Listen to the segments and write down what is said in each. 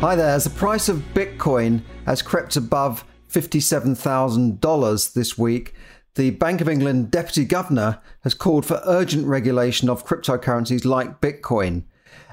Hi there. As the price of Bitcoin has crept above $57,000 this week, the Bank of England Deputy Governor has called for urgent regulation of cryptocurrencies like Bitcoin.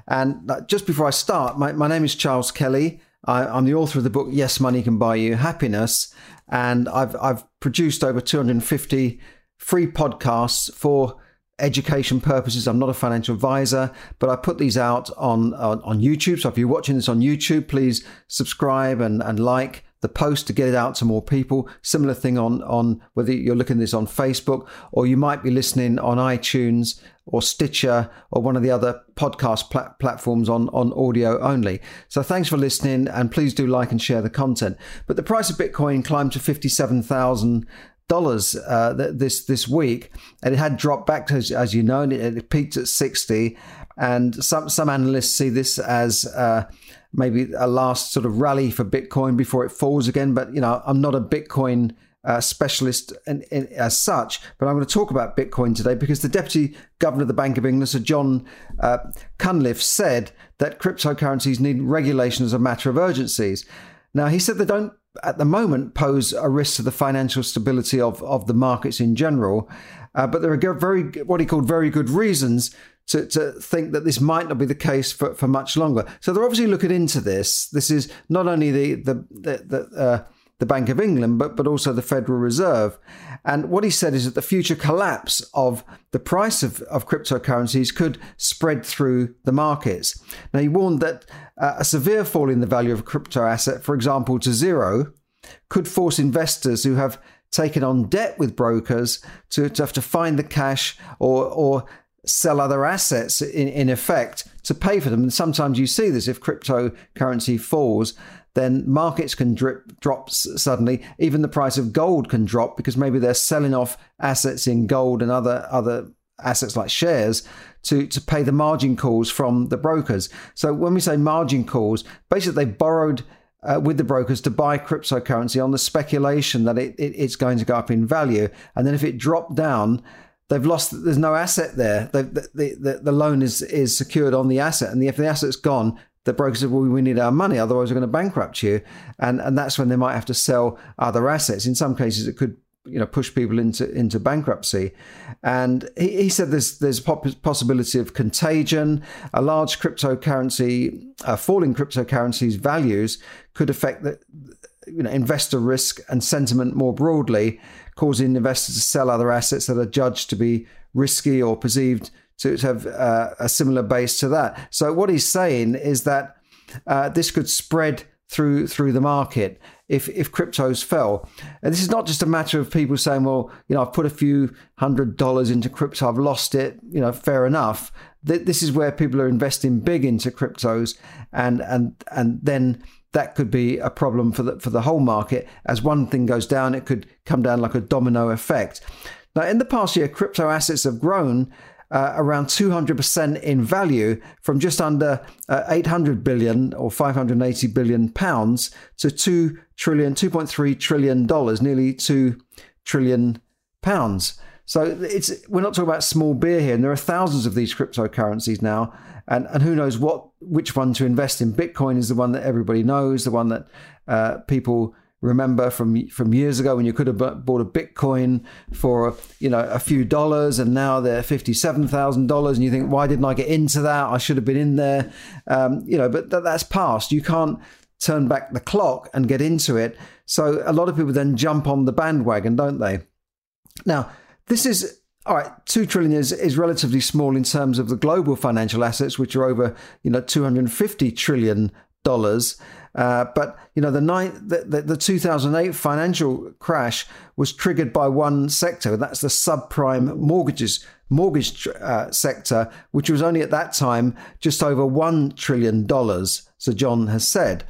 And uh, just before I start, my, my name is Charles Kelly. I, am the author of the book Yes, Money Can Buy You Happiness. And I've, I've produced over 250 free podcasts for education purposes. I'm not a financial advisor, but I put these out on, on, on YouTube. So if you're watching this on YouTube, please subscribe and, and like the post to get it out to more people. Similar thing on on whether you're looking at this on Facebook or you might be listening on iTunes or Stitcher or one of the other podcast plat- platforms on on audio only. So thanks for listening and please do like and share the content. But the price of Bitcoin climbed to fifty seven thousand dollars uh, this this week, and it had dropped back to, as you know, and it, it peaked at sixty. And some some analysts see this as uh, maybe a last sort of rally for Bitcoin before it falls again. But you know, I'm not a Bitcoin uh, specialist in, in, as such, but I'm going to talk about Bitcoin today because the Deputy Governor of the Bank of England, Sir John uh, Cunliffe, said that cryptocurrencies need regulation as a matter of urgencies. Now, he said they don't at the moment pose a risk to the financial stability of, of the markets in general. Uh, but there are very what he called very good reasons to, to think that this might not be the case for, for much longer. So they're obviously looking into this. This is not only the the the, the, uh, the Bank of England, but but also the Federal Reserve. And what he said is that the future collapse of the price of, of cryptocurrencies could spread through the markets. Now he warned that uh, a severe fall in the value of a crypto asset, for example, to zero, could force investors who have taken on debt with brokers to, to have to find the cash or or sell other assets in, in effect to pay for them. And sometimes you see this if cryptocurrency falls, then markets can drip, drop suddenly. Even the price of gold can drop because maybe they're selling off assets in gold and other other assets like shares to, to pay the margin calls from the brokers. So when we say margin calls, basically they borrowed uh, with the brokers to buy cryptocurrency on the speculation that it, it, it's going to go up in value. And then if it dropped down, they've lost. There's no asset there. The, the, the, the loan is is secured on the asset, and if the asset's gone, the broker said, "Well, we need our money, otherwise we're going to bankrupt you," and and that's when they might have to sell other assets. In some cases, it could you know push people into into bankruptcy. And he, he said there's there's a possibility of contagion. A large cryptocurrency uh, falling cryptocurrencies values could affect the you know investor risk and sentiment more broadly causing investors to sell other assets that are judged to be risky or perceived to, to have uh, a similar base to that. So what he's saying is that uh, this could spread through through the market if if cryptos fell. And this is not just a matter of people saying, well, you know, I've put a few hundred dollars into crypto, I've lost it. You know, fair enough. This is where people are investing big into cryptos, and and and then that could be a problem for the for the whole market. As one thing goes down, it could come down like a domino effect. Now, in the past year, crypto assets have grown uh, around 200% in value from just under uh, 800 billion or 580 billion pounds to 2 trillion, 2.3 trillion dollars, nearly 2 trillion pounds. So it's we're not talking about small beer here, and there are thousands of these cryptocurrencies now and and who knows what which one to invest in. Bitcoin is the one that everybody knows, the one that uh, people remember from from years ago when you could have bought a Bitcoin for you know a few dollars, and now they're fifty seven thousand dollars, and you think, why didn't I get into that? I should have been in there, um, you know. But th- that's past. You can't turn back the clock and get into it. So a lot of people then jump on the bandwagon, don't they? Now this is all right, two trillion is, is relatively small in terms of the global financial assets, which are over you know 250 trillion dollars. Uh, but you know the, the, the, the 2008 financial crash was triggered by one sector, and that's the subprime mortgages mortgage uh, sector, which was only at that time just over $1 trillion, Sir John has said.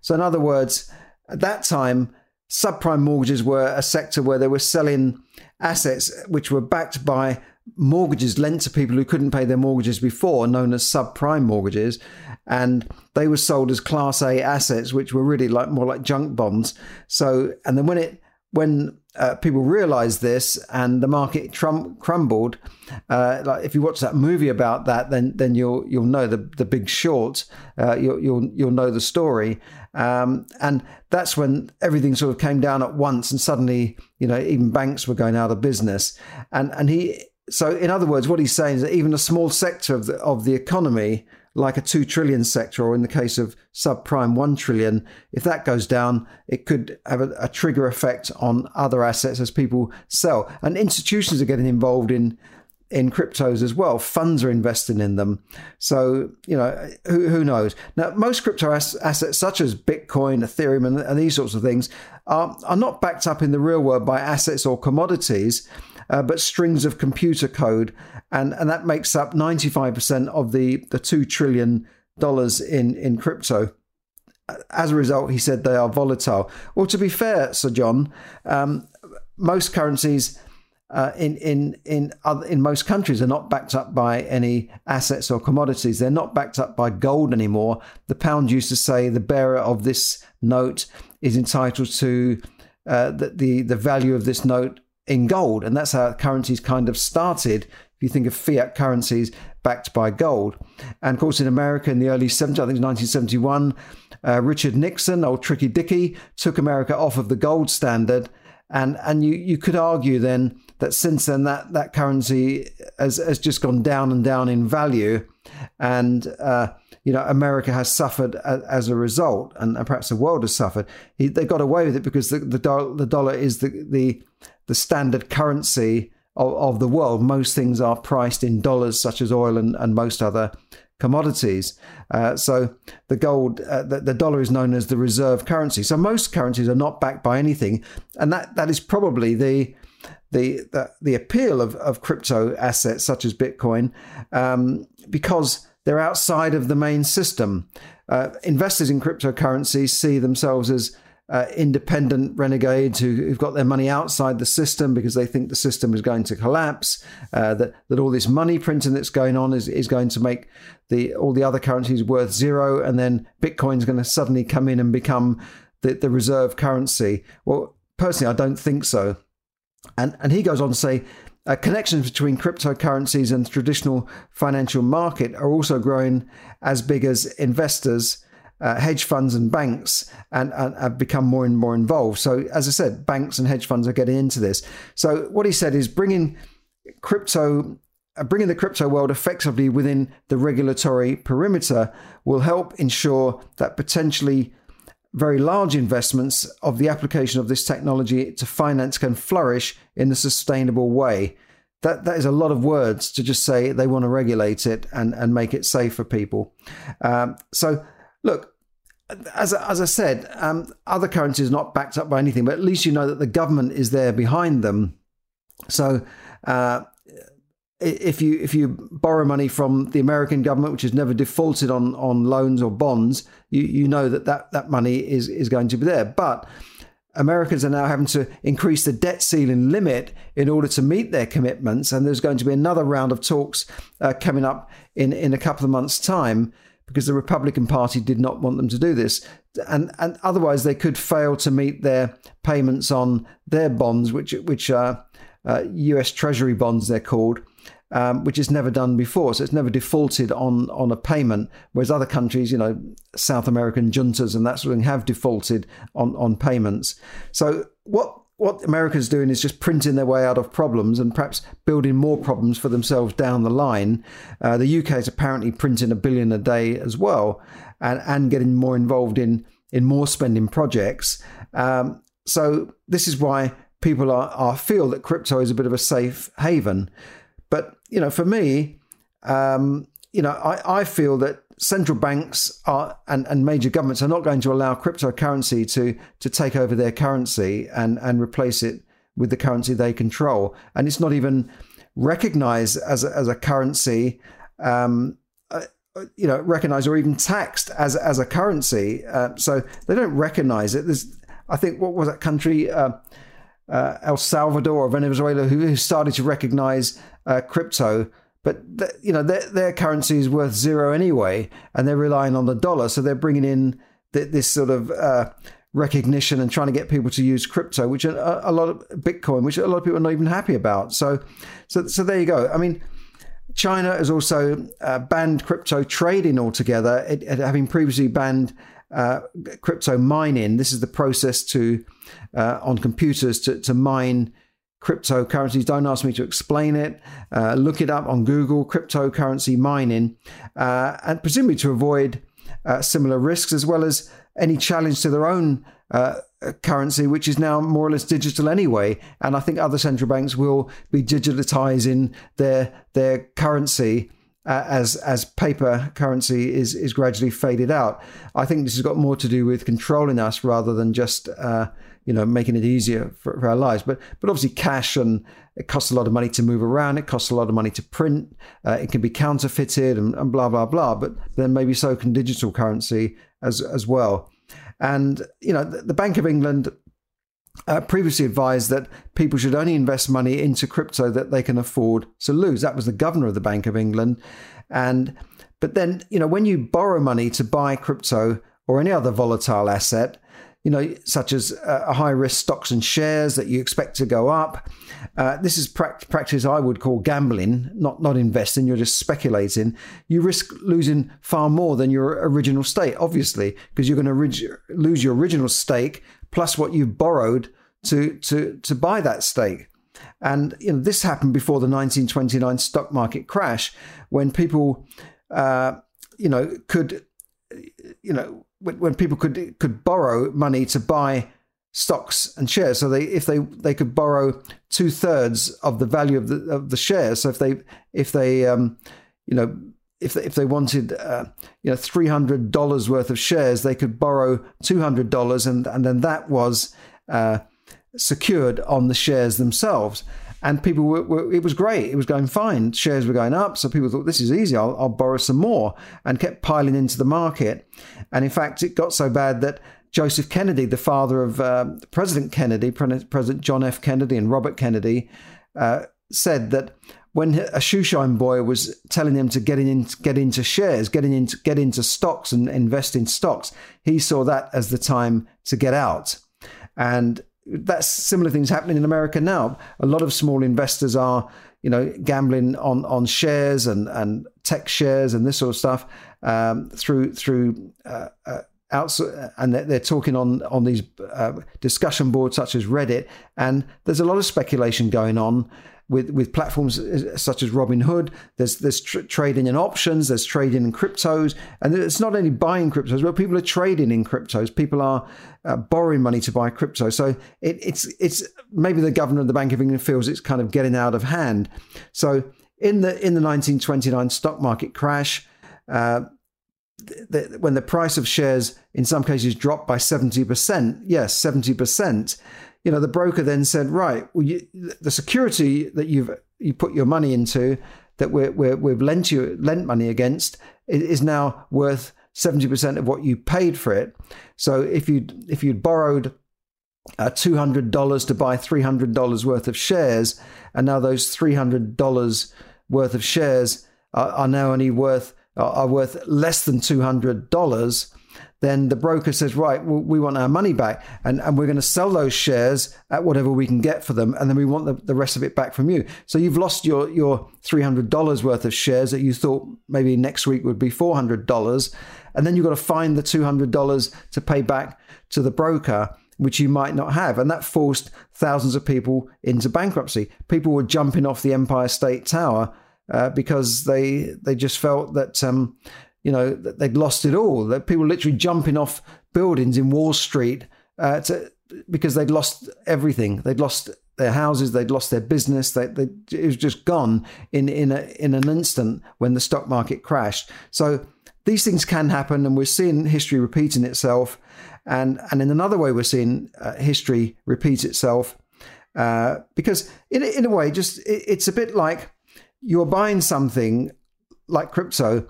So, in other words, at that time, subprime mortgages were a sector where they were selling assets which were backed by mortgages lent to people who couldn't pay their mortgages before, known as subprime mortgages, and they were sold as Class A assets, which were really like more like junk bonds. So, and then when it when uh, people realized this and the market crumbled, uh, like if you watch that movie about that, then then you'll you'll know the the Big Short. Uh, you'll you'll you'll know the story, um, and that's when everything sort of came down at once, and suddenly you know even banks were going out of business, and and he so, in other words, what he's saying is that even a small sector of the, of the economy, like a 2 trillion sector, or in the case of subprime 1 trillion, if that goes down, it could have a, a trigger effect on other assets as people sell. And institutions are getting involved in in cryptos as well. Funds are investing in them. So, you know, who, who knows? Now, most crypto assets, such as Bitcoin, Ethereum, and, and, these sorts of things, are, are not backed up in the real world by assets or commodities uh, but strings of computer code, and and that makes up 95% of the the two trillion dollars in in crypto. As a result, he said they are volatile. Well, to be fair, Sir John, um, most currencies. Uh, in in in other, in most countries are not backed up by any assets or commodities. They're not backed up by gold anymore. The pound used to say the bearer of this note is entitled to uh, the, the the value of this note in gold. And that's how currencies kind of started. If you think of fiat currencies backed by gold. And of course, in America in the early 70s, I think 1971, uh, Richard Nixon, old Tricky Dicky, took America off of the gold standard. And, and you, you could argue then that since then that, that currency has, has just gone down and down in value. And uh, you know, America has suffered as, a result, and, perhaps the world has suffered. They got away with it because the the dollar is the, the the standard currency of, of, the world. Most things are priced in dollars, such as oil and, and most other commodities. Uh, so the gold, uh, the, the, dollar is known as the reserve currency. So most currencies are not backed by anything, and that that is probably the the the, the appeal of, of crypto assets such as Bitcoin, um, because they're outside of the main system. Uh, investors in cryptocurrencies see themselves as uh, independent renegades who, have got their money outside the system because they think the system is going to collapse. Uh, that that all this money printing that's going on is, is going to make the all the other currencies worth zero, and then Bitcoin's going to suddenly come in and become the, the reserve currency. Well, personally, I don't think so. And and he goes on to say. Uh, connections between cryptocurrencies and traditional financial market are also growing as big as investors uh, hedge funds and banks and, and, have become more and more involved. So, as I said, banks and hedge funds are getting into this. So, what he said is bringing crypto. Uh, bringing the crypto world effectively within the regulatory perimeter will help ensure that potentially very large investments of the application of this technology to finance can flourish in a sustainable way. That, that is a lot of words to just say they want to regulate it and, and make it safe for people. Um, so look, as, as I said, um, other currencies are not backed up by anything, but at least you know that the government is there behind them. So uh, if you if you borrow money from the American government, which has never defaulted on on loans or bonds, you you know that that, that money is is going to be there. But Americans are now having to increase the debt ceiling limit in order to meet their commitments, and there's going to be another round of talks uh, coming up in in a couple of months' time because the Republican Party did not want them to do this. And, and otherwise, they could fail to meet their payments on their bonds, which, which are uh, US Treasury bonds, they're called, um, which is never done before. So it's never defaulted on, on a payment, whereas other countries, you know, South American juntas and that sort of thing have defaulted on, on payments. So what what America's doing is just printing their way out of problems and perhaps building more problems for themselves down the line. Uh, the UK is apparently printing a billion a day as well, and and getting more involved in in more spending projects. Um, so this is why people are, are feel that crypto is a bit of a safe haven. But you know, for me, um, you know, I, I feel that central banks are and, and major governments are not going to allow cryptocurrency to to take over their currency and and replace it with the currency they control. And it's not even recognized as a, as a currency. Um, uh, you know, recognized or even taxed as as a currency. Uh, so they don't recognize it. There's, I think, what was that country? Uh, uh, El Salvador or Venezuela who, who started to recognize uh, crypto, but th- you know their, their currency is worth zero anyway, and they're relying on the dollar, so they're bringing in th- this sort of uh, recognition and trying to get people to use crypto, which a, a, lot of Bitcoin, which a lot of people are not even happy about. So, so, so there you go. I mean. China has also uh, banned crypto trading altogether, it, it, having previously banned uh, crypto mining. This is the process to uh, on computers to, to mine cryptocurrencies. Don't ask me to explain it. Uh, look it up on Google, cryptocurrency mining, uh, and presumably to avoid uh, similar risks as well as any challenge to their own uh, currency, which is now more or less digital anyway. And I think other central banks will be digitalizing their their currency uh, as as paper currency is is gradually faded out. I think this has got more to do with controlling us rather than just uh, you know making it easier for, for, our lives. But but obviously cash and it costs a lot of money to move around. It costs a lot of money to print. Uh, it can be counterfeited and, and blah blah blah. But then maybe so can digital currency as as well. And you know the, the Bank of England uh, previously advised that people should only invest money into crypto that they can afford to lose. That was the governor of the Bank of England. And but then, you know, when you borrow money to buy crypto or any other volatile asset, you know, such as a high risk stocks and shares that you expect to go up. Uh, this is practice I would call gambling, not not investing. You're just speculating. You risk losing far more than your original stake, obviously, because you're going to orig- lose your original stake plus what you've borrowed to to to buy that stake. And you know this happened before the 1929 stock market crash, when people, uh, you know, could, you know, when, when people could could borrow money to buy stocks and shares. So they if they they could borrow two thirds of the value of the of the shares. So if they if they um, you know if they, if they wanted uh, you know three hundred dollars worth of shares, they could borrow two hundred dollars, and and then that was uh, secured on the shares themselves. And people were, were, it was great. It was going fine. Shares were going up, so people thought this is easy. I'll, I'll borrow some more, and kept piling into the market. And in fact, it got so bad that Joseph Kennedy, the father of uh, President Kennedy, President John F. Kennedy, and Robert Kennedy, uh, said that when a shoeshine boy was telling him to get in, get into shares, getting into get into stocks and invest in stocks, he saw that as the time to get out. And that's similar things happening in America now. A lot of small investors are, you know, gambling on on shares and and tech shares and this sort of stuff um, through through. Uh, uh, and they're, talking on on these uh, discussion boards such as Reddit, and there's a lot of speculation going on with with platforms such as Robinhood. There's there's tr- trading in options. There's trading in cryptos, and it's not only buying cryptos, but people are trading in cryptos. People are uh, borrowing money to buy crypto. So it, it's it's maybe the governor of the Bank of England feels it's kind of getting out of hand. So in the in the 1929 stock market crash. Uh, the, when the price of shares in some cases dropped by 70%, yes, 70%, you know, the broker then said, right, well, you, the security that you've you put your money into, that we're, we're, we've lent you lent money against, is now worth seventy percent of what you paid for it. So if you if you'd borrowed uh, two hundred dollars to buy three hundred dollars worth of shares, and now those three hundred dollars worth of shares are, are now only worth are worth less than two hundred dollars then the broker says, right, well, we want our money back and, and we're going to sell those shares at whatever we can get for them. And then we want the, the rest of it back from you. So you've lost your, your $300 worth of shares that you thought maybe next week would be $400. And then you've got to find the $200 to pay back to the broker which you might not have. And that forced thousands of people into bankruptcy. People were jumping off the Empire State Tower uh, because they they just felt that um, you know, they'd lost it all. That people literally jumping off buildings in Wall Street uh, to, because they'd lost everything. They'd lost their houses, they'd lost their business. They, they, it was just gone in in a, in an instant when the stock market crashed. So these things can happen, and we're seeing history repeating itself. And and in another way, we're seeing uh, history repeat itself. Uh, because in, in a way, just it, it's a bit like you're buying something like crypto.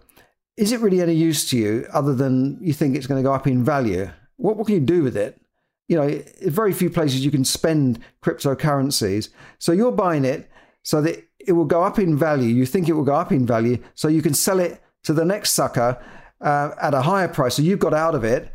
Is it really any use to you other than you think it's going to go up in value? What, what can you do with it? You know, very few places you can spend cryptocurrencies. So you're buying it so that it will go up in value. You think it will go up in value, so you can sell it to the next sucker uh, at a higher price. So you've got out of it,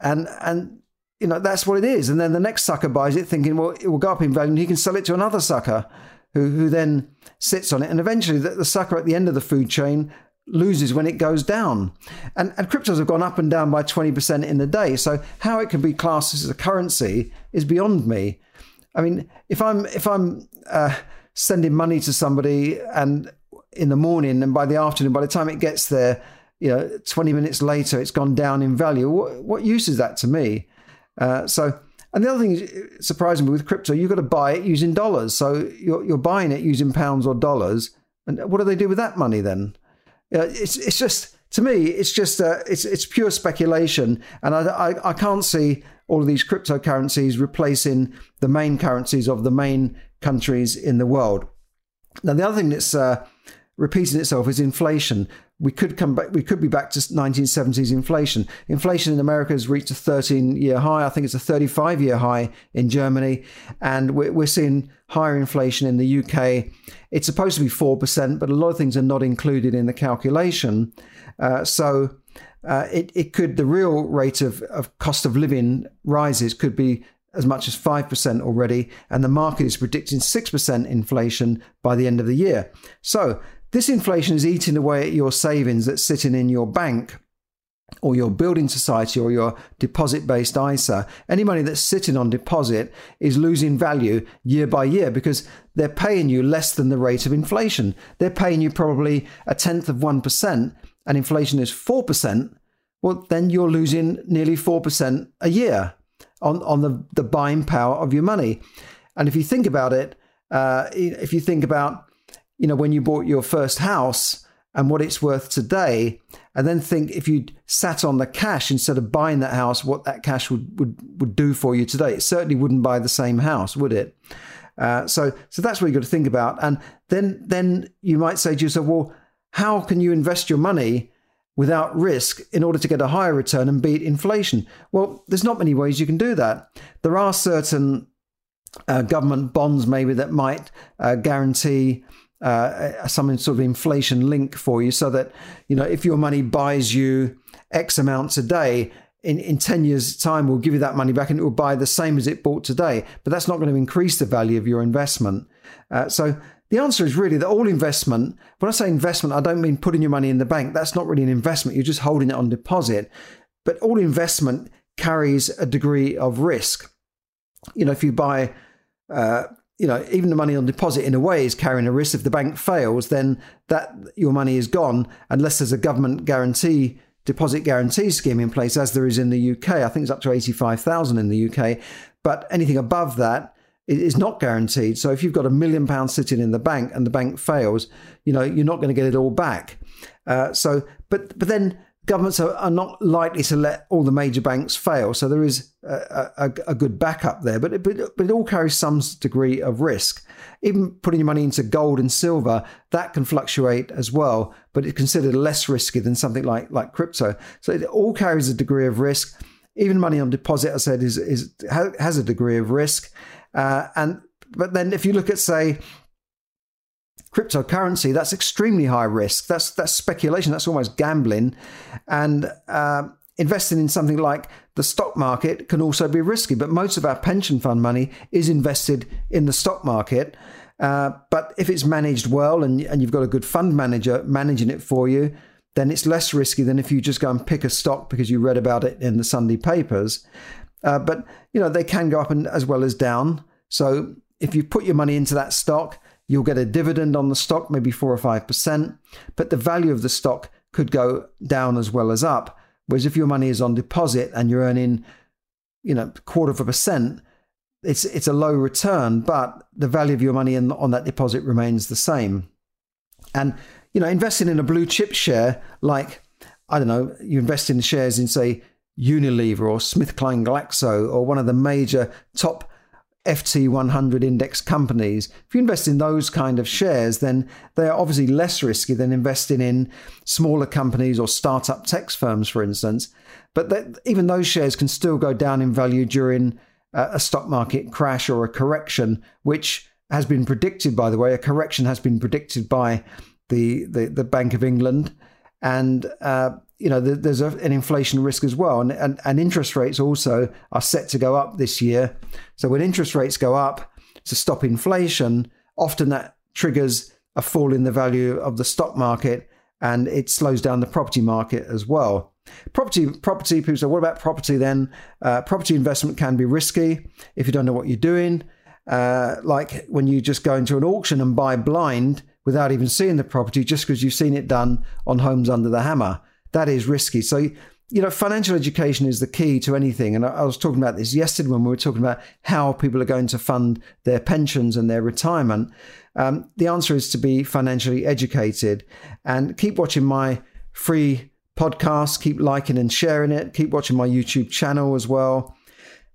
and and you know that's what it is. And then the next sucker buys it, thinking, well, it will go up in value, and he can sell it to another sucker, who who then sits on it, and eventually the, the sucker at the end of the food chain loses when it goes down. And, and cryptos have gone up and down by 20% in a day. So how it can be classed as a currency is beyond me. I mean, if I'm if I'm uh, sending money to somebody and in the morning and by the afternoon, by the time it gets there, you know, 20 minutes later, it's gone down in value. What, what use is that to me? Uh, so, and the other thing surprisingly with crypto, you've got to buy it using dollars. So you're, you're buying it using pounds or dollars. And what do they do with that money then? It's, it's just, to me, it's just, uh, it's, it's pure speculation. And I, I, I can't see all of these cryptocurrencies replacing the main currencies of the main countries in the world. Now, the other thing that's uh, repeating itself is inflation. We could come back. We could be back to 1970s inflation. Inflation in America has reached a 13-year high. I think it's a 35-year high in Germany, and we're, we're seeing higher inflation in the UK. It's supposed to be four percent, but a lot of things are not included in the calculation. Uh, so uh, it, it could the real rate of, of cost of living rises could be as much as 5% already, and the market is predicting 6% inflation by the end of the year. So, this inflation is eating away at your savings that's sitting in your bank or your building society or your deposit based ISA. Any money that's sitting on deposit is losing value year by year because they're paying you less than the rate of inflation. They're paying you probably a tenth of 1%, and inflation is 4%. Well, then you're losing nearly 4% a year on, on the, the buying power of your money. And if you think about it, uh, if you think about, you know, when you bought your first house and what it's worth today, and then think if you sat on the cash instead of buying that house, what that cash would, would, would do for you today. It certainly wouldn't buy the same house, would it? Uh, so, so that's what you've got to think about. And then, then you might say to yourself, well, how can you invest your money without risk in order to get a higher return and beat inflation? Well, there's not many ways you can do that. There are certain uh, government bonds, maybe, that might uh, guarantee uh, some sort of inflation link for you so that, you know, if your money buys you X amounts a day, in, in 10 years' time, we'll give you that money back and it will buy the same as it bought today. But that's not going to increase the value of your investment. Uh, so the answer is really that all investment, when I say investment, I don't mean putting your money in the bank. That's not really an investment. You're just holding it on deposit. But all investment carries a degree of risk. You know, if you buy, uh, you know, even the money on deposit in a way is carrying a risk. If the bank fails, then that your money is gone unless there's a government guarantee deposit guarantee scheme in place, as there is in the UK. I think it's up to 85,000 in the UK. But anything above that, is not guaranteed. So if you've got a million pounds sitting in the bank and the bank fails, you know you're not going to get it all back. Uh, so, but but then governments are, are, not likely to let all the major banks fail. So there is a, a, a good backup there, but it, but, it all carries some degree of risk. Even putting your money into gold and silver, that can fluctuate as well, but it's considered less risky than something like like crypto. So it all carries a degree of risk. Even money on deposit, I said, is, is has a degree of risk. Uh, and but then if you look at say cryptocurrency, that's extremely high risk. That's that's speculation. That's almost gambling, and uh, investing in something like the stock market can also be risky. But most of our pension fund money is invested in the stock market. Uh, but if it's managed well and, and you've got a good fund manager managing it for you, then it's less risky than if you just go and pick a stock because you read about it in the Sunday papers. Uh, but you know they can go up and as well as down. So if you put your money into that stock, you'll get a dividend on the stock, maybe four or five percent. But the value of the stock could go down as well as up. Whereas if your money is on deposit and you're earning, you know, quarter of a percent, it's it's a low return, but the value of your money in, on that deposit remains the same. And you know, investing in a blue chip share like I don't know, you invest in shares in say Unilever or SmithKline Glaxo or one of the major top FT 100 index companies, if you invest in those kind of shares, then they are obviously less risky than investing in smaller companies or startup tech firms, for instance. But that, even those shares can still go down in value during a stock market crash or a correction, which has been predicted, by the way. A correction has been predicted by the, the, the Bank of England. And uh, you know, there's a, an inflation risk as well, and, and and interest rates also are set to go up this year. So when interest rates go up to stop inflation, often that triggers a fall in the value of the stock market, and it slows down the property market as well. Property, property. People say, "What about property?" Then, uh, property investment can be risky if you don't know what you're doing. Uh, like when you just go into an auction and buy blind without even seeing the property, just because you've seen it done on Homes Under the Hammer that is risky. So, you know, financial education is the key to anything. And I, was talking about this yesterday when we were talking about how people are going to fund their pensions and their retirement. Um, the answer is to be financially educated and keep watching my free podcast, keep liking and sharing it, keep watching my YouTube channel as well.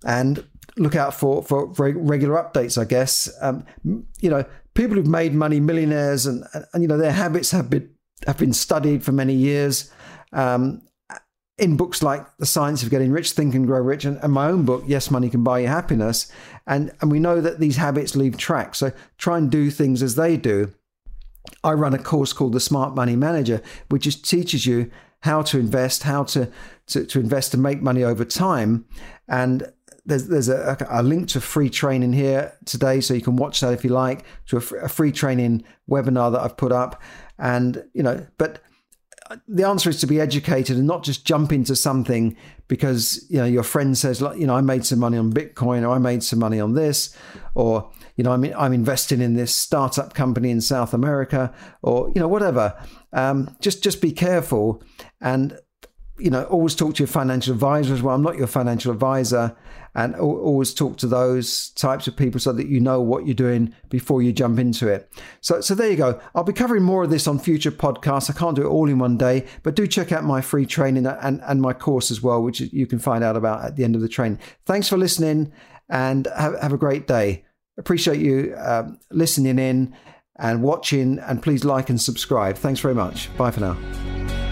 And look out for, for regular updates, I guess. Um, you know, people who've made money, millionaires, and, and, you know, their habits have been, have been studied for many years um, in books like The Science of Getting Rich, Think and Grow Rich, and, and, my own book, Yes, Money Can Buy You Happiness. And, and we know that these habits leave tracks. So try and do things as they do. I run a course called The Smart Money Manager, which just teaches you how to invest, how to, to, to invest and make money over time. And there's there's a, a, link to free training here today, so you can watch that if you like. To a, free training webinar that I've put up, and you know, but the answer is to be educated and not just jump into something because you know your friend says you know I made some money on Bitcoin or I made some money on this or you know I'm I'm investing in this startup company in South America or you know whatever. Um, just just be careful and you know always talk to your financial advisor as well. I'm not your financial advisor, and always talk to those types of people so that you know what you're doing before you jump into it. So, so there you go. I'll be covering more of this on future podcasts. I can't do it all in one day, but do check out my free training and, and my course as well, which you can find out about at the end of the training. Thanks for listening and have, have a great day. Appreciate you um, listening in and watching, and please like and subscribe. Thanks very much. Bye for now.